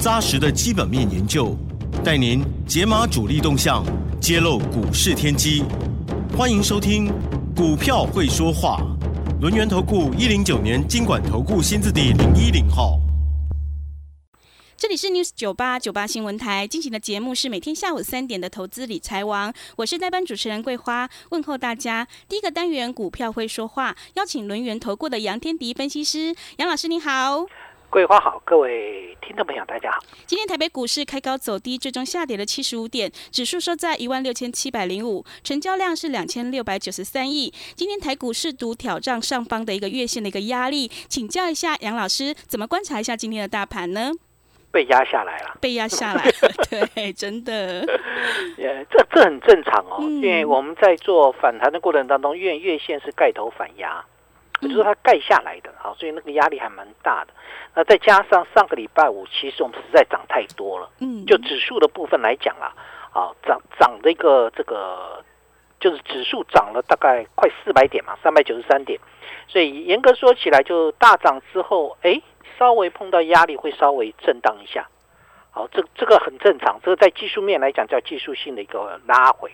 扎实的基本面研究，带您解码主力动向，揭露股市天机。欢迎收听《股票会说话》，轮源投顾一零九年经管投顾新字第零一零号。这里是 News 九八九八新闻台进行的节目是每天下午三点的投资理财王，我是代班主持人桂花，问候大家。第一个单元股票会说话，邀请轮源投顾的杨天迪分析师，杨老师你好。桂花好，各位听众朋友大家好。今天台北股市开高走低，最终下跌了七十五点，指数收在一万六千七百零五，成交量是两千六百九十三亿。今天台股市独挑战上方的一个月线的一个压力，请教一下杨老师，怎么观察一下今天的大盘呢？被压下来了，被压下来了，对，真的，呃，这这很正常哦，因为我们在做反弹的过程当中，因为月线是盖头反压，就是它盖下来的，好，所以那个压力还蛮大的。那再加上上个礼拜五，其实我们实在涨太多了，嗯，就指数的部分来讲啊，啊，涨涨的一个这个，就是指数涨了大概快四百点嘛，三百九十三点，所以严格说起来，就大涨之后，哎。稍微碰到压力会稍微震荡一下，好，这这个很正常，这个在技术面来讲叫技术性的一个拉回。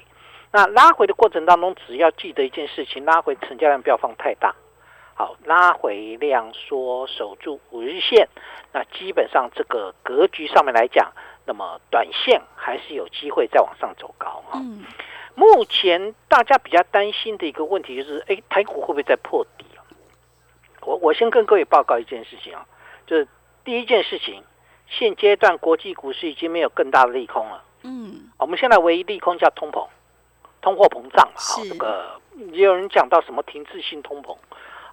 那拉回的过程当中，只要记得一件事情，拉回成交量不要放太大。好，拉回量缩，守住五日线，那基本上这个格局上面来讲，那么短线还是有机会再往上走高哈。目前大家比较担心的一个问题就是，哎，台股会不会再破底我我先跟各位报告一件事情啊。就是第一件事情，现阶段国际股市已经没有更大的利空了。嗯，我们现在唯一利空叫通膨，通货膨胀嘛。好，这个也有人讲到什么停滞性通膨，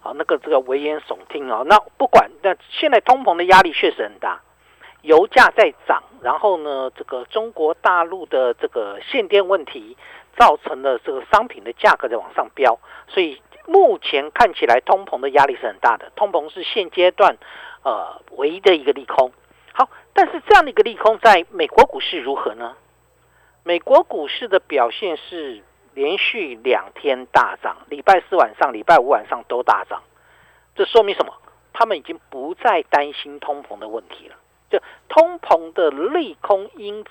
啊，那个这个危言耸听啊。那不管，那现在通膨的压力确实很大，油价在涨，然后呢，这个中国大陆的这个限电问题造成了这个商品的价格在往上飙，所以目前看起来通膨的压力是很大的。通膨是现阶段。呃，唯一的一个利空。好，但是这样的一个利空，在美国股市如何呢？美国股市的表现是连续两天大涨，礼拜四晚上、礼拜五晚上都大涨。这说明什么？他们已经不再担心通膨的问题了。就通膨的利空因子，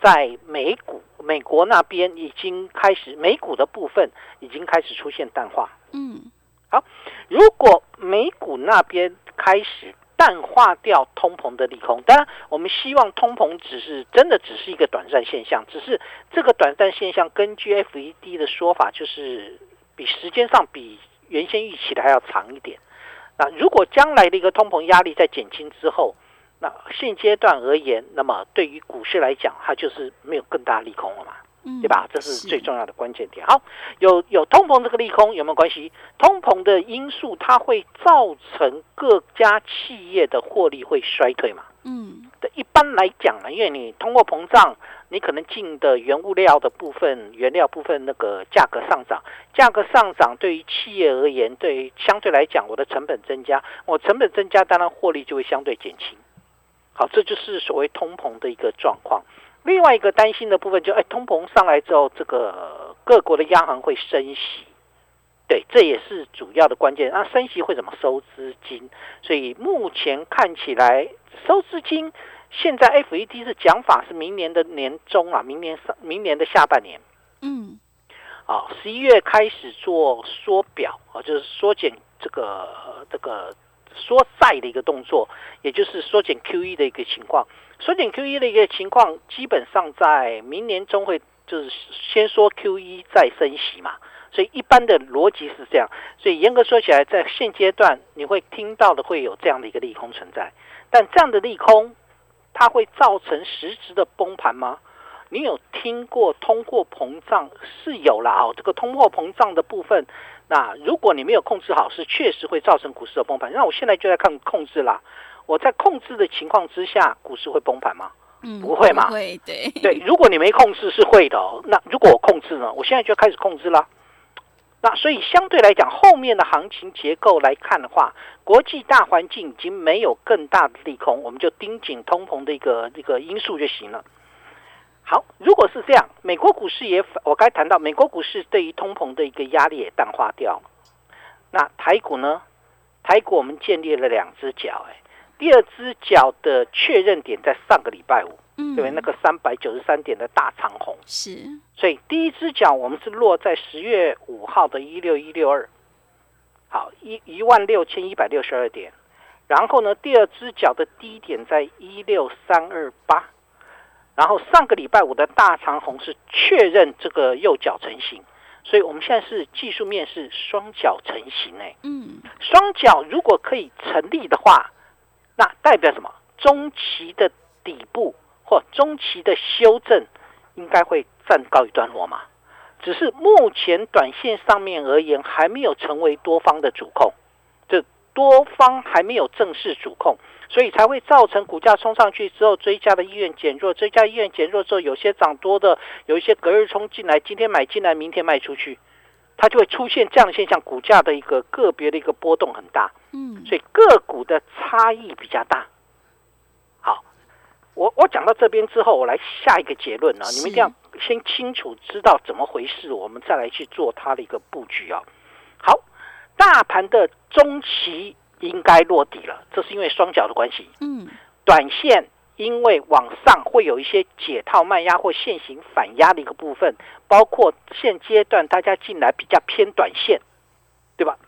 在美股、美国那边已经开始，美股的部分已经开始出现淡化。嗯，好，如果美股那边。开始淡化掉通膨的利空，当然，我们希望通膨只是真的只是一个短暂现象，只是这个短暂现象，根据 FED 的说法，就是比时间上比原先预期的还要长一点。那如果将来的一个通膨压力在减轻之后，那现阶段而言，那么对于股市来讲，它就是没有更大利空了嘛。对吧？这是最重要的关键点。好，有有通膨这个利空有没有关系？通膨的因素它会造成各家企业的获利会衰退嘛？嗯，对一般来讲呢，因为你通货膨胀，你可能进的原物料的部分、原料部分那个价格上涨，价格上涨对于企业而言，对于相对来讲，我的成本增加，我成本增加，当然获利就会相对减轻。好，这就是所谓通膨的一个状况。另外一个担心的部分就，哎，通膨上来之后，这个各国的央行会升息，对，这也是主要的关键。那升息会怎么收资金？所以目前看起来收资金，现在 FED 是讲法是明年的年中啊，明年上明年的下半年，嗯，啊，十一月开始做缩表啊，就是缩减这个这个缩债的一个动作，也就是缩减 QE 的一个情况。缩减 QE 的一个情况，基本上在明年中会就是先说 QE 再升息嘛，所以一般的逻辑是这样。所以严格说起来，在现阶段你会听到的会有这样的一个利空存在，但这样的利空它会造成实质的崩盘吗？你有听过通货膨胀是有了啊？这个通货膨胀的部分，那如果你没有控制好，是确实会造成股市的崩盘。那我现在就在看控制啦。我在控制的情况之下，股市会崩盘吗？嗯，不会嘛？会，对对。如果你没控制是会的哦。那如果我控制呢？我现在就开始控制了。那所以相对来讲，后面的行情结构来看的话，国际大环境已经没有更大的利空，我们就盯紧通膨的一个这个因素就行了。好，如果是这样，美国股市也我该谈到，美国股市对于通膨的一个压力也淡化掉。那台股呢？台股我们建立了两只脚，哎，第二只脚的确认点在上个礼拜五。对对？那个三百九十三点的大长红。是，所以第一只脚我们是落在十月五号的一六一六二，好一一万六千一百六十二点，然后呢，第二只脚的低点在一六三二八，然后上个礼拜五的大长红是确认这个右脚成型，所以我们现在是技术面是双脚成型哎，嗯，双脚如果可以成立的话，那代表什么？中期的底部。或中期的修正应该会暂告一段落嘛？只是目前短线上面而言，还没有成为多方的主控，这多方还没有正式主控，所以才会造成股价冲上去之后，追加的意愿减弱，追加意愿减弱之后，有些涨多的，有一些隔日冲进来，今天买进来，明天卖出去，它就会出现这样的现象，股价的一个个别的一个波动很大，嗯，所以个股的差异比较大。好我我讲到这边之后，我来下一个结论啊。你们一定要先清楚知道怎么回事，我们再来去做它的一个布局啊。好，大盘的中期应该落底了，这是因为双脚的关系。嗯，短线因为往上会有一些解套卖压或现行反压的一个部分，包括现阶段大家进来比较偏短线，对吧？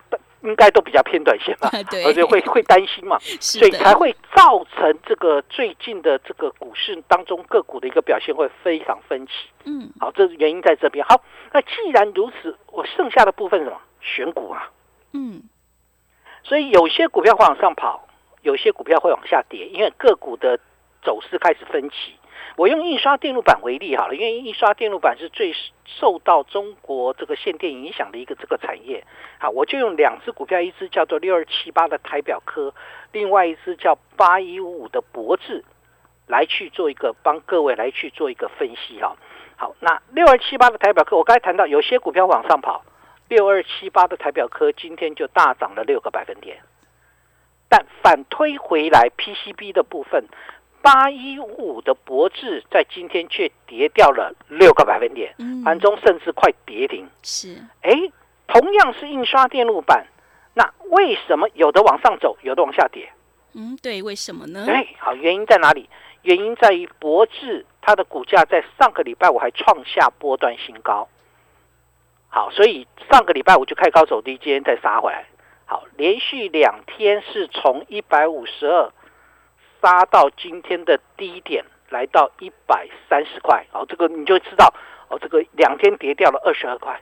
应该都比较偏短线吧，而且会会担心嘛，所以才会造成这个最近的这个股市当中个股的一个表现会非常分歧。嗯，好，这原因在这边。好，那既然如此，我剩下的部分什么选股啊？嗯，所以有些股票会往上跑，有些股票会往下跌，因为个股的走势开始分歧。我用印刷电路板为例好了，因为印刷电路板是最受到中国这个限电影响的一个这个产业。好，我就用两只股票，一只叫做六二七八的台表科，另外一只叫八一五五的博智，来去做一个帮各位来去做一个分析哈。好，那六二七八的台表科，我刚才谈到有些股票往上跑，六二七八的台表科今天就大涨了六个百分点，但反推回来 PCB 的部分。八一五的博智在今天却跌掉了六个百分点，盘中甚至快跌停。是，哎，同样是印刷电路板，那为什么有的往上走，有的往下跌？嗯，对，为什么呢？哎，好，原因在哪里？原因在于博智它的股价在上个礼拜五还创下波段新高。好，所以上个礼拜五就开高走低，今天再杀回来。好，连续两天是从一百五十二。杀到今天的低点，来到一百三十块，哦，这个你就知道，哦，这个两天跌掉了二十二块，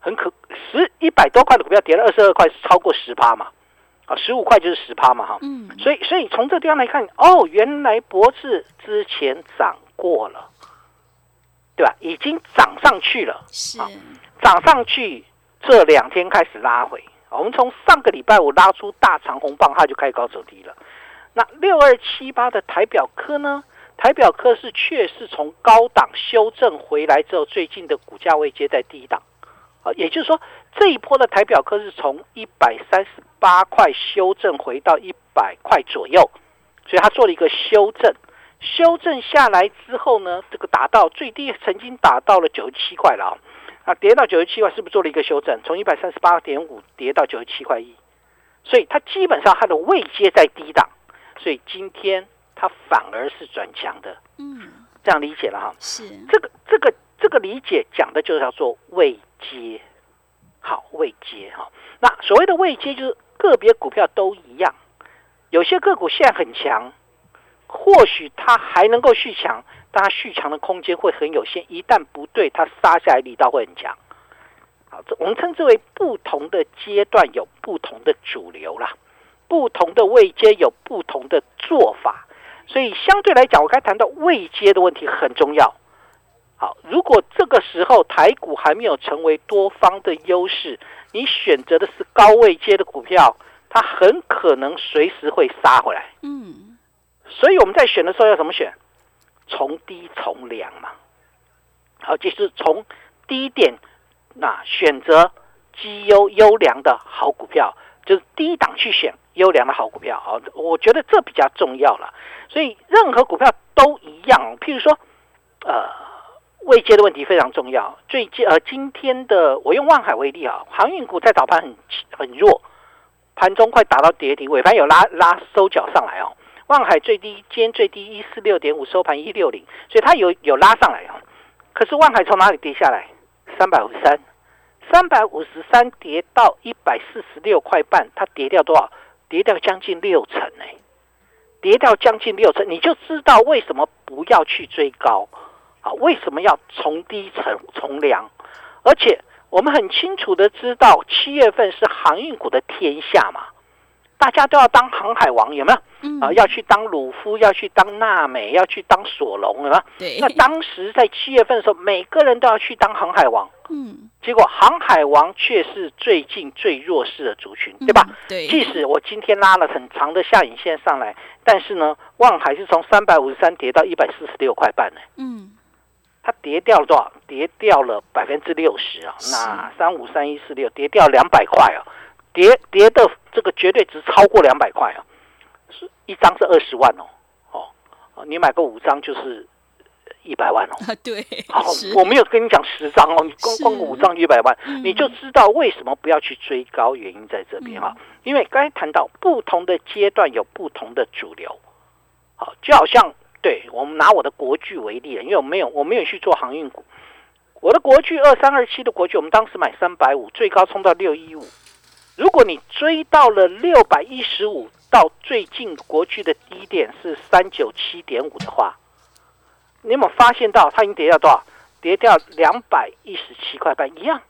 很可十一百多块的股票跌了二十二块，是超过十趴嘛？啊，十五块就是十趴嘛，哈，嗯，所以所以从这地方来看，哦，原来博智之前涨过了，对吧？已经涨上去了，是。涨上去，这两天开始拉回，我们从上个礼拜五拉出大长红棒，它就开始高走低了。那六二七八的台表科呢？台表科是确实从高档修正回来之后，最近的股价位接在低档，啊，也就是说这一波的台表科是从一百三十八块修正回到一百块左右，所以它做了一个修正，修正下来之后呢，这个达到最低曾经达到了九十七块了啊，啊跌到九十七块是不是做了一个修正？从一百三十八点五跌到九十七块一，所以它基本上它的位阶在低档。所以今天它反而是转强的，嗯，这样理解了哈。是这个这个这个理解讲的就是叫做未接，好未接哈。那所谓的未接就是个别股票都一样，有些个股现在很强，或许它还能够续强，但它续强的空间会很有限。一旦不对，它杀下来力道会很强。好，这我们称之为不同的阶段有不同的主流啦。不同的位阶有不同的做法，所以相对来讲，我刚谈到位阶的问题很重要。好，如果这个时候台股还没有成为多方的优势，你选择的是高位阶的股票，它很可能随时会杀回来。嗯，所以我们在选的时候要怎么选？从低从良嘛。好，就是从低点那选择绩优优良的好股票，就是低档去选优良的好股票。啊，我觉得这比较重要了。所以任何股票都一样。譬如说，呃，未接的问题非常重要。最近呃，今天的我用万海为例啊，航运股在早盘很很弱。盘中快达到跌停，尾盘有拉拉收脚上来哦。望海最低今天最低一四六点五，收盘一六零，所以它有有拉上来哦。可是望海从哪里跌下来？三百五十三，三百五十三跌到一百四十六块半，它跌掉多少？跌掉将近六成呢，跌掉将近六成，你就知道为什么不要去追高啊？为什么要从低层从量？而且。我们很清楚的知道，七月份是航运股的天下嘛，大家都要当航海王，有没有？啊，要去当鲁夫，要去当娜美，要去当索隆？对。那当时在七月份的时候，每个人都要去当航海王，嗯。结果航海王却是最近最弱势的族群，对吧？对。即使我今天拉了很长的下影线上来，但是呢，望海是从三百五十三跌到一百四十六块半呢。嗯。它跌掉了多少？跌掉了百分之六十啊！那三五三一四六跌掉两百块啊，跌跌的这个绝对值超过两百块啊，是一张是二十万哦，哦，你买个五张就是一百万哦。啊，对，好，我没有跟你讲十张哦，你光光五张一百万，你就知道为什么不要去追高，原因在这边哈。因为刚才谈到不同的阶段有不同的主流，好，就好像。对我们拿我的国巨为例，因为我没有我没有去做航运股，我的国巨二三二七的国巨，我们当时买三百五，最高冲到六一五。如果你追到了六百一十五，到最近国巨的低点是三九七点五的话，你有没有发现到它已经跌掉多少？跌掉两百一十七块半，一样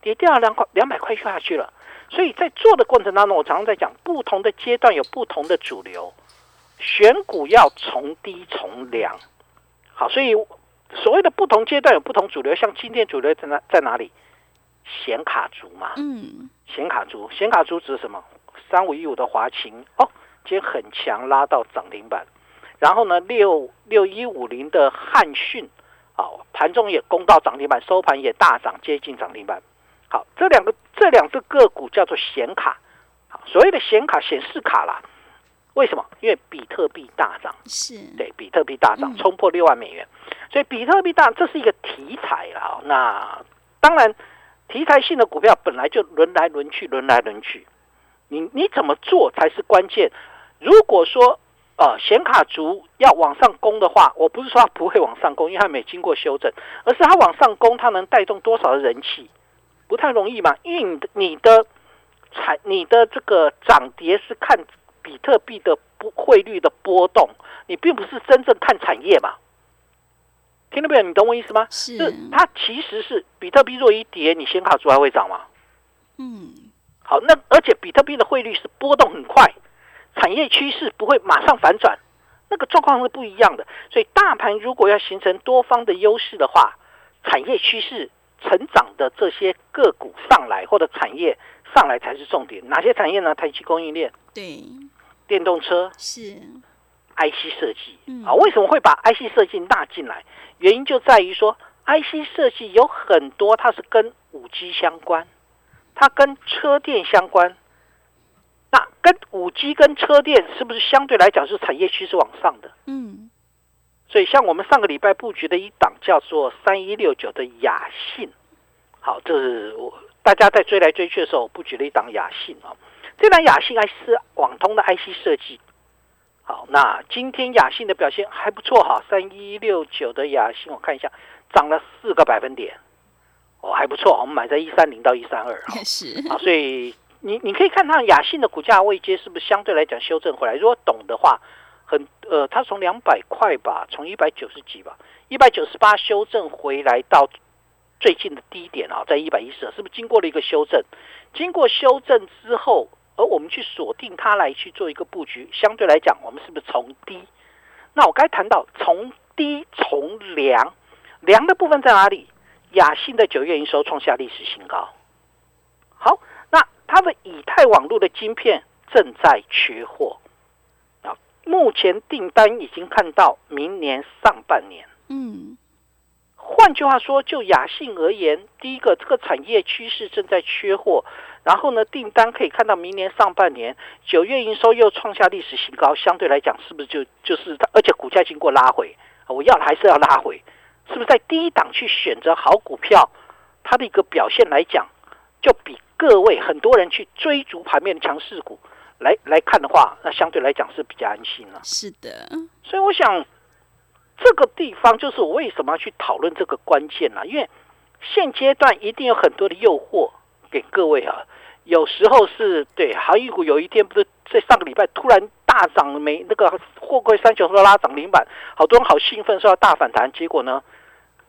跌掉两块两百块下去了。所以在做的过程当中，我常常在讲，不同的阶段有不同的主流。选股要从低从量，好，所以所谓的不同阶段有不同主流，像今天主流在哪在哪里？显卡族嘛，嗯，显卡族，显卡族指什么？三五一五的华勤哦，今天很强，拉到涨停板。然后呢，六六一五零的汉讯，哦，盘中也攻到涨停板，收盘也大涨，接近涨停板。好，这两个这两个个股叫做显卡，好，所谓的显卡显示卡啦。为什么？因为比特币大涨，是对比特币大涨，冲破六万美元，所以比特币大，这是一个题材了。那当然，题材性的股票本来就轮来轮去，轮来轮去，你你怎么做才是关键？如果说呃显卡族要往上攻的话，我不是说它不会往上攻，因为它没经过修正，而是它往上攻，它能带动多少的人气？不太容易嘛，因为你的你的产你的这个涨跌是看。比特币的不汇率的波动，你并不是真正看产业嘛？听到没有？你懂我意思吗？是，它其实是比特币若一跌，你显卡族还会涨吗？嗯，好，那而且比特币的汇率是波动很快，产业趋势不会马上反转，那个状况是不一样的。所以大盘如果要形成多方的优势的话，产业趋势成长的这些个股上来，或者产业上来才是重点。哪些产业呢？台积供应链，对。电动车是 IC 设计啊？为什么会把 IC 设计纳进来？原因就在于说，IC 设计有很多它是跟五 G 相关，它跟车电相关。那跟五 G 跟车电是不是相对来讲是产业趋势往上的？嗯。所以像我们上个礼拜布局的一档叫做三一六九的雅信，好，这是我大家在追来追去的时候布局了一档雅信啊。这档雅信 IC 是网通的 IC 设计，好，那今天雅信的表现还不错哈，三一六九的雅信我看一下，涨了四个百分点，哦，还不错，我们买在一三零到一三二，是啊，所以你你可以看到雅信的股价位阶是不是相对来讲修正回来？如果懂的话，很呃，它从两百块吧，从一百九十几吧，一百九十八修正回来到最近的低点啊，在一百一十，是不是经过了一个修正？经过修正之后。而我们去锁定它来去做一个布局，相对来讲，我们是不是从低？那我该谈到从低从量，量的部分在哪里？雅信的九月营收创下历史新高。好，那它的以太网络的晶片正在缺货。啊，目前订单已经看到明年上半年。嗯，换句话说，就雅信而言，第一个这个产业趋势正在缺货，然后呢，订单可以看到明年上半年九月营收又创下历史新高，相对来讲是不是就就是它，而且股价经过拉回，我要还是要拉回，是不是在低档去选择好股票，它的一个表现来讲，就比各位很多人去追逐盘面强势股来来看的话，那相对来讲是比较安心了。是的，所以我想。这个地方就是我为什么要去讨论这个关键了，因为现阶段一定有很多的诱惑给各位啊。有时候是对航运股，有一天不是在上个礼拜突然大涨，没那个货柜三雄都拉涨停板，好多人好兴奋说要大反弹，结果呢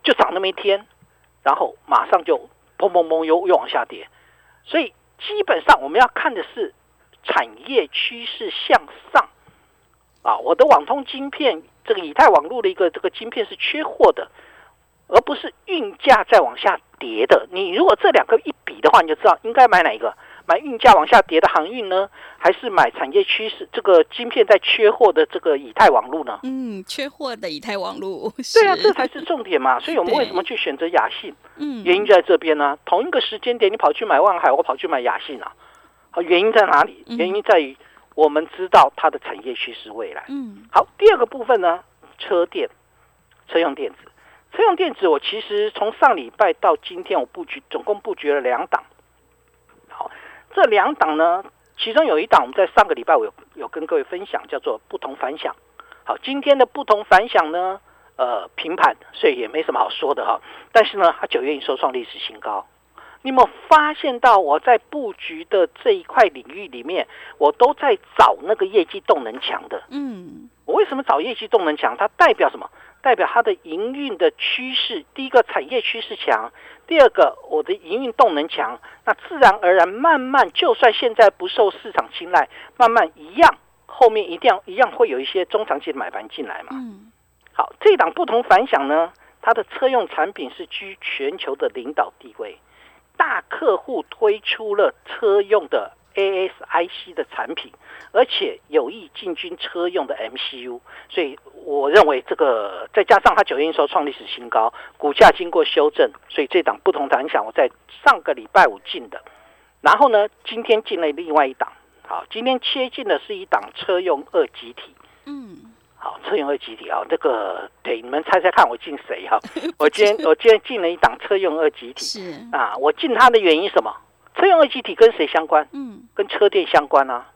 就涨那么一天，然后马上就砰砰砰又又往下跌。所以基本上我们要看的是产业趋势向上啊，我的网通晶片。这个以太网络的一个这个晶片是缺货的，而不是运价在往下跌的。你如果这两个一比的话，你就知道应该买哪一个？买运价往下跌的航运呢，还是买产业趋势这个晶片在缺货的这个以太网络呢？嗯，缺货的以太网络。对啊，这才是重点嘛。所以我们为什么去选择雅信？嗯，原因就在这边呢。同一个时间点，你跑去买万海，我跑去买雅信啊。好，原因在哪里？原因在于。我们知道它的产业趋势未来。嗯，好，第二个部分呢，车电、车用电子、车用电子，我其实从上礼拜到今天，我布局总共布局了两档。好，这两档呢，其中有一档我们在上个礼拜我有有跟各位分享，叫做不同凡响。好，今天的不同凡响呢，呃，平盘，所以也没什么好说的哈。但是呢，它九月营收创历史新高。你有没有发现到我在布局的这一块领域里面，我都在找那个业绩动能强的。嗯，我为什么找业绩动能强？它代表什么？代表它的营运的趋势。第一个产业趋势强，第二个我的营运动能强，那自然而然慢慢，就算现在不受市场青睐，慢慢一样，后面一定要一样会有一些中长期的买盘进来嘛。嗯，好，这档不同凡响呢，它的车用产品是居全球的领导地位。大客户推出了车用的 ASIC 的产品，而且有意进军车用的 MCU，所以我认为这个再加上它九月营收创历史新高，股价经过修正，所以这档不同弹响，我在上个礼拜五进的，然后呢，今天进了另外一档，好，今天切进的是一档车用二极体，嗯。好，车用二极体啊，这个对你们猜猜看，我进谁哈？我今天我今天进了一档车用二极体，是啊，我进它的原因什么？车用二极体跟谁相关？嗯，跟车电相关啊。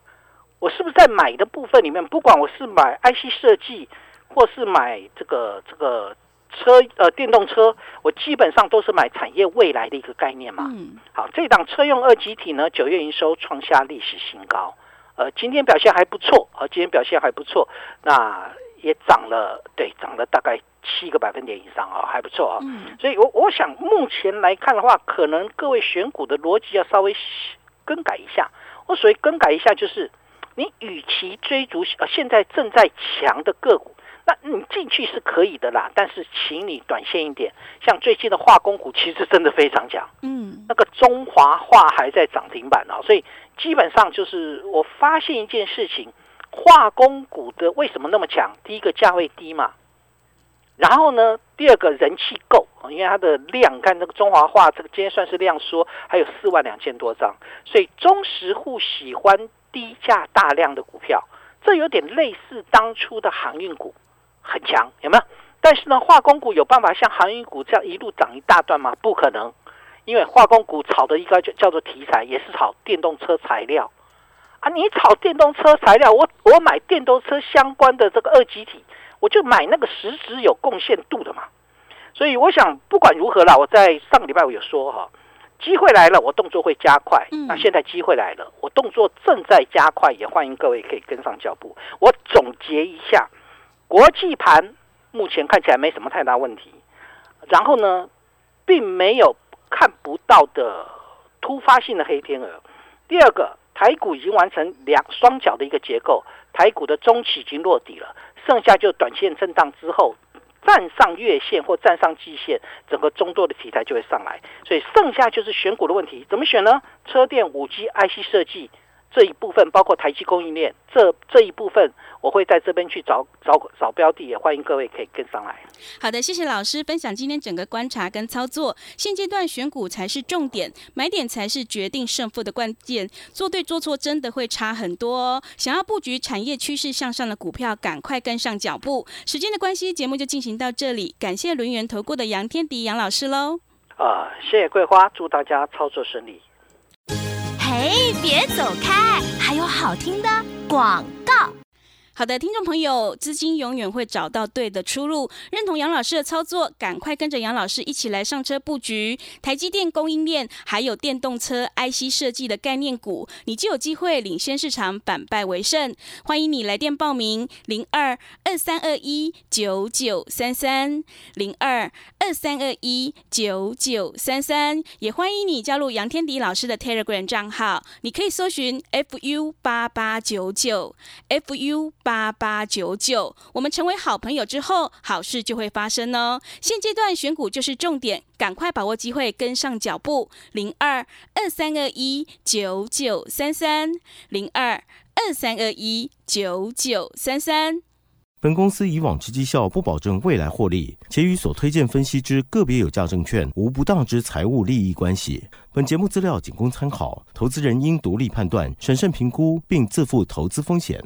我是不是在买的部分里面，不管我是买 IC 设计，或是买这个这个车呃电动车，我基本上都是买产业未来的一个概念嘛。嗯，好，这档车用二极体呢，九月营收创下历史新高。呃，今天表现还不错，呃，今天表现还不错，那也涨了，对，涨了大概七个百分点以上啊，还不错啊。嗯，所以，我我想目前来看的话，可能各位选股的逻辑要稍微更改一下。我所谓更改一下，就是你与其追逐呃现在正在强的个股。那你进去是可以的啦，但是请你短线一点。像最近的化工股，其实真的非常强。嗯，那个中华化还在涨停板啊，所以基本上就是我发现一件事情：化工股的为什么那么强？第一个价位低嘛，然后呢，第二个人气够，因为它的量，看这个中华化这个今天算是量缩，还有四万两千多张，所以中实户喜欢低价大量的股票，这有点类似当初的航运股。很强有没有？但是呢，化工股有办法像航运股这样一路涨一大段吗？不可能，因为化工股炒的一个叫叫做题材，也是炒电动车材料啊。你炒电动车材料，我我买电动车相关的这个二级体，我就买那个实质有贡献度的嘛。所以我想不管如何啦，我在上个礼拜我有说哈，机会来了，我动作会加快。那现在机会来了，我动作正在加快，也欢迎各位可以跟上脚步。我总结一下。国际盘目前看起来没什么太大问题，然后呢，并没有看不到的突发性的黑天鹅。第二个，台股已经完成两双脚的一个结构，台股的中期已经落底了，剩下就短线震荡之后站上月线或站上季线，整个中多的题材就会上来。所以剩下就是选股的问题，怎么选呢？车电、五 G、IC 设计这一部分包括台积供应链，这这一部分我会在这边去找找找标的，也欢迎各位可以跟上来。好的，谢谢老师分享今天整个观察跟操作。现阶段选股才是重点，买点才是决定胜负的关键。做对做错真的会差很多哦。想要布局产业趋势向上的股票，赶快跟上脚步。时间的关系，节目就进行到这里。感谢轮圆投顾的杨天迪杨老师喽。啊，谢谢桂花，祝大家操作顺利。哎，别走开，还有好听的广告。好的，听众朋友，资金永远会找到对的出路。认同杨老师的操作，赶快跟着杨老师一起来上车布局台积电供应链，还有电动车 IC 设计的概念股，你就有机会领先市场，反败为胜。欢迎你来电报名：零二二三二一九九三三零二二三二一九九三三。也欢迎你加入杨天迪老师的 Telegram 账号，你可以搜寻 FU 八八九九 FU。八八九九，我们成为好朋友之后，好事就会发生哦。现阶段选股就是重点，赶快把握机会，跟上脚步。零二二三二一九九三三，零二二三二一九九三三。本公司以往之绩效不保证未来获利，且与所推荐分析之个别有价证券无不当之财务利益关系。本节目资料仅供参考，投资人应独立判断、审慎评估，并自负投资风险。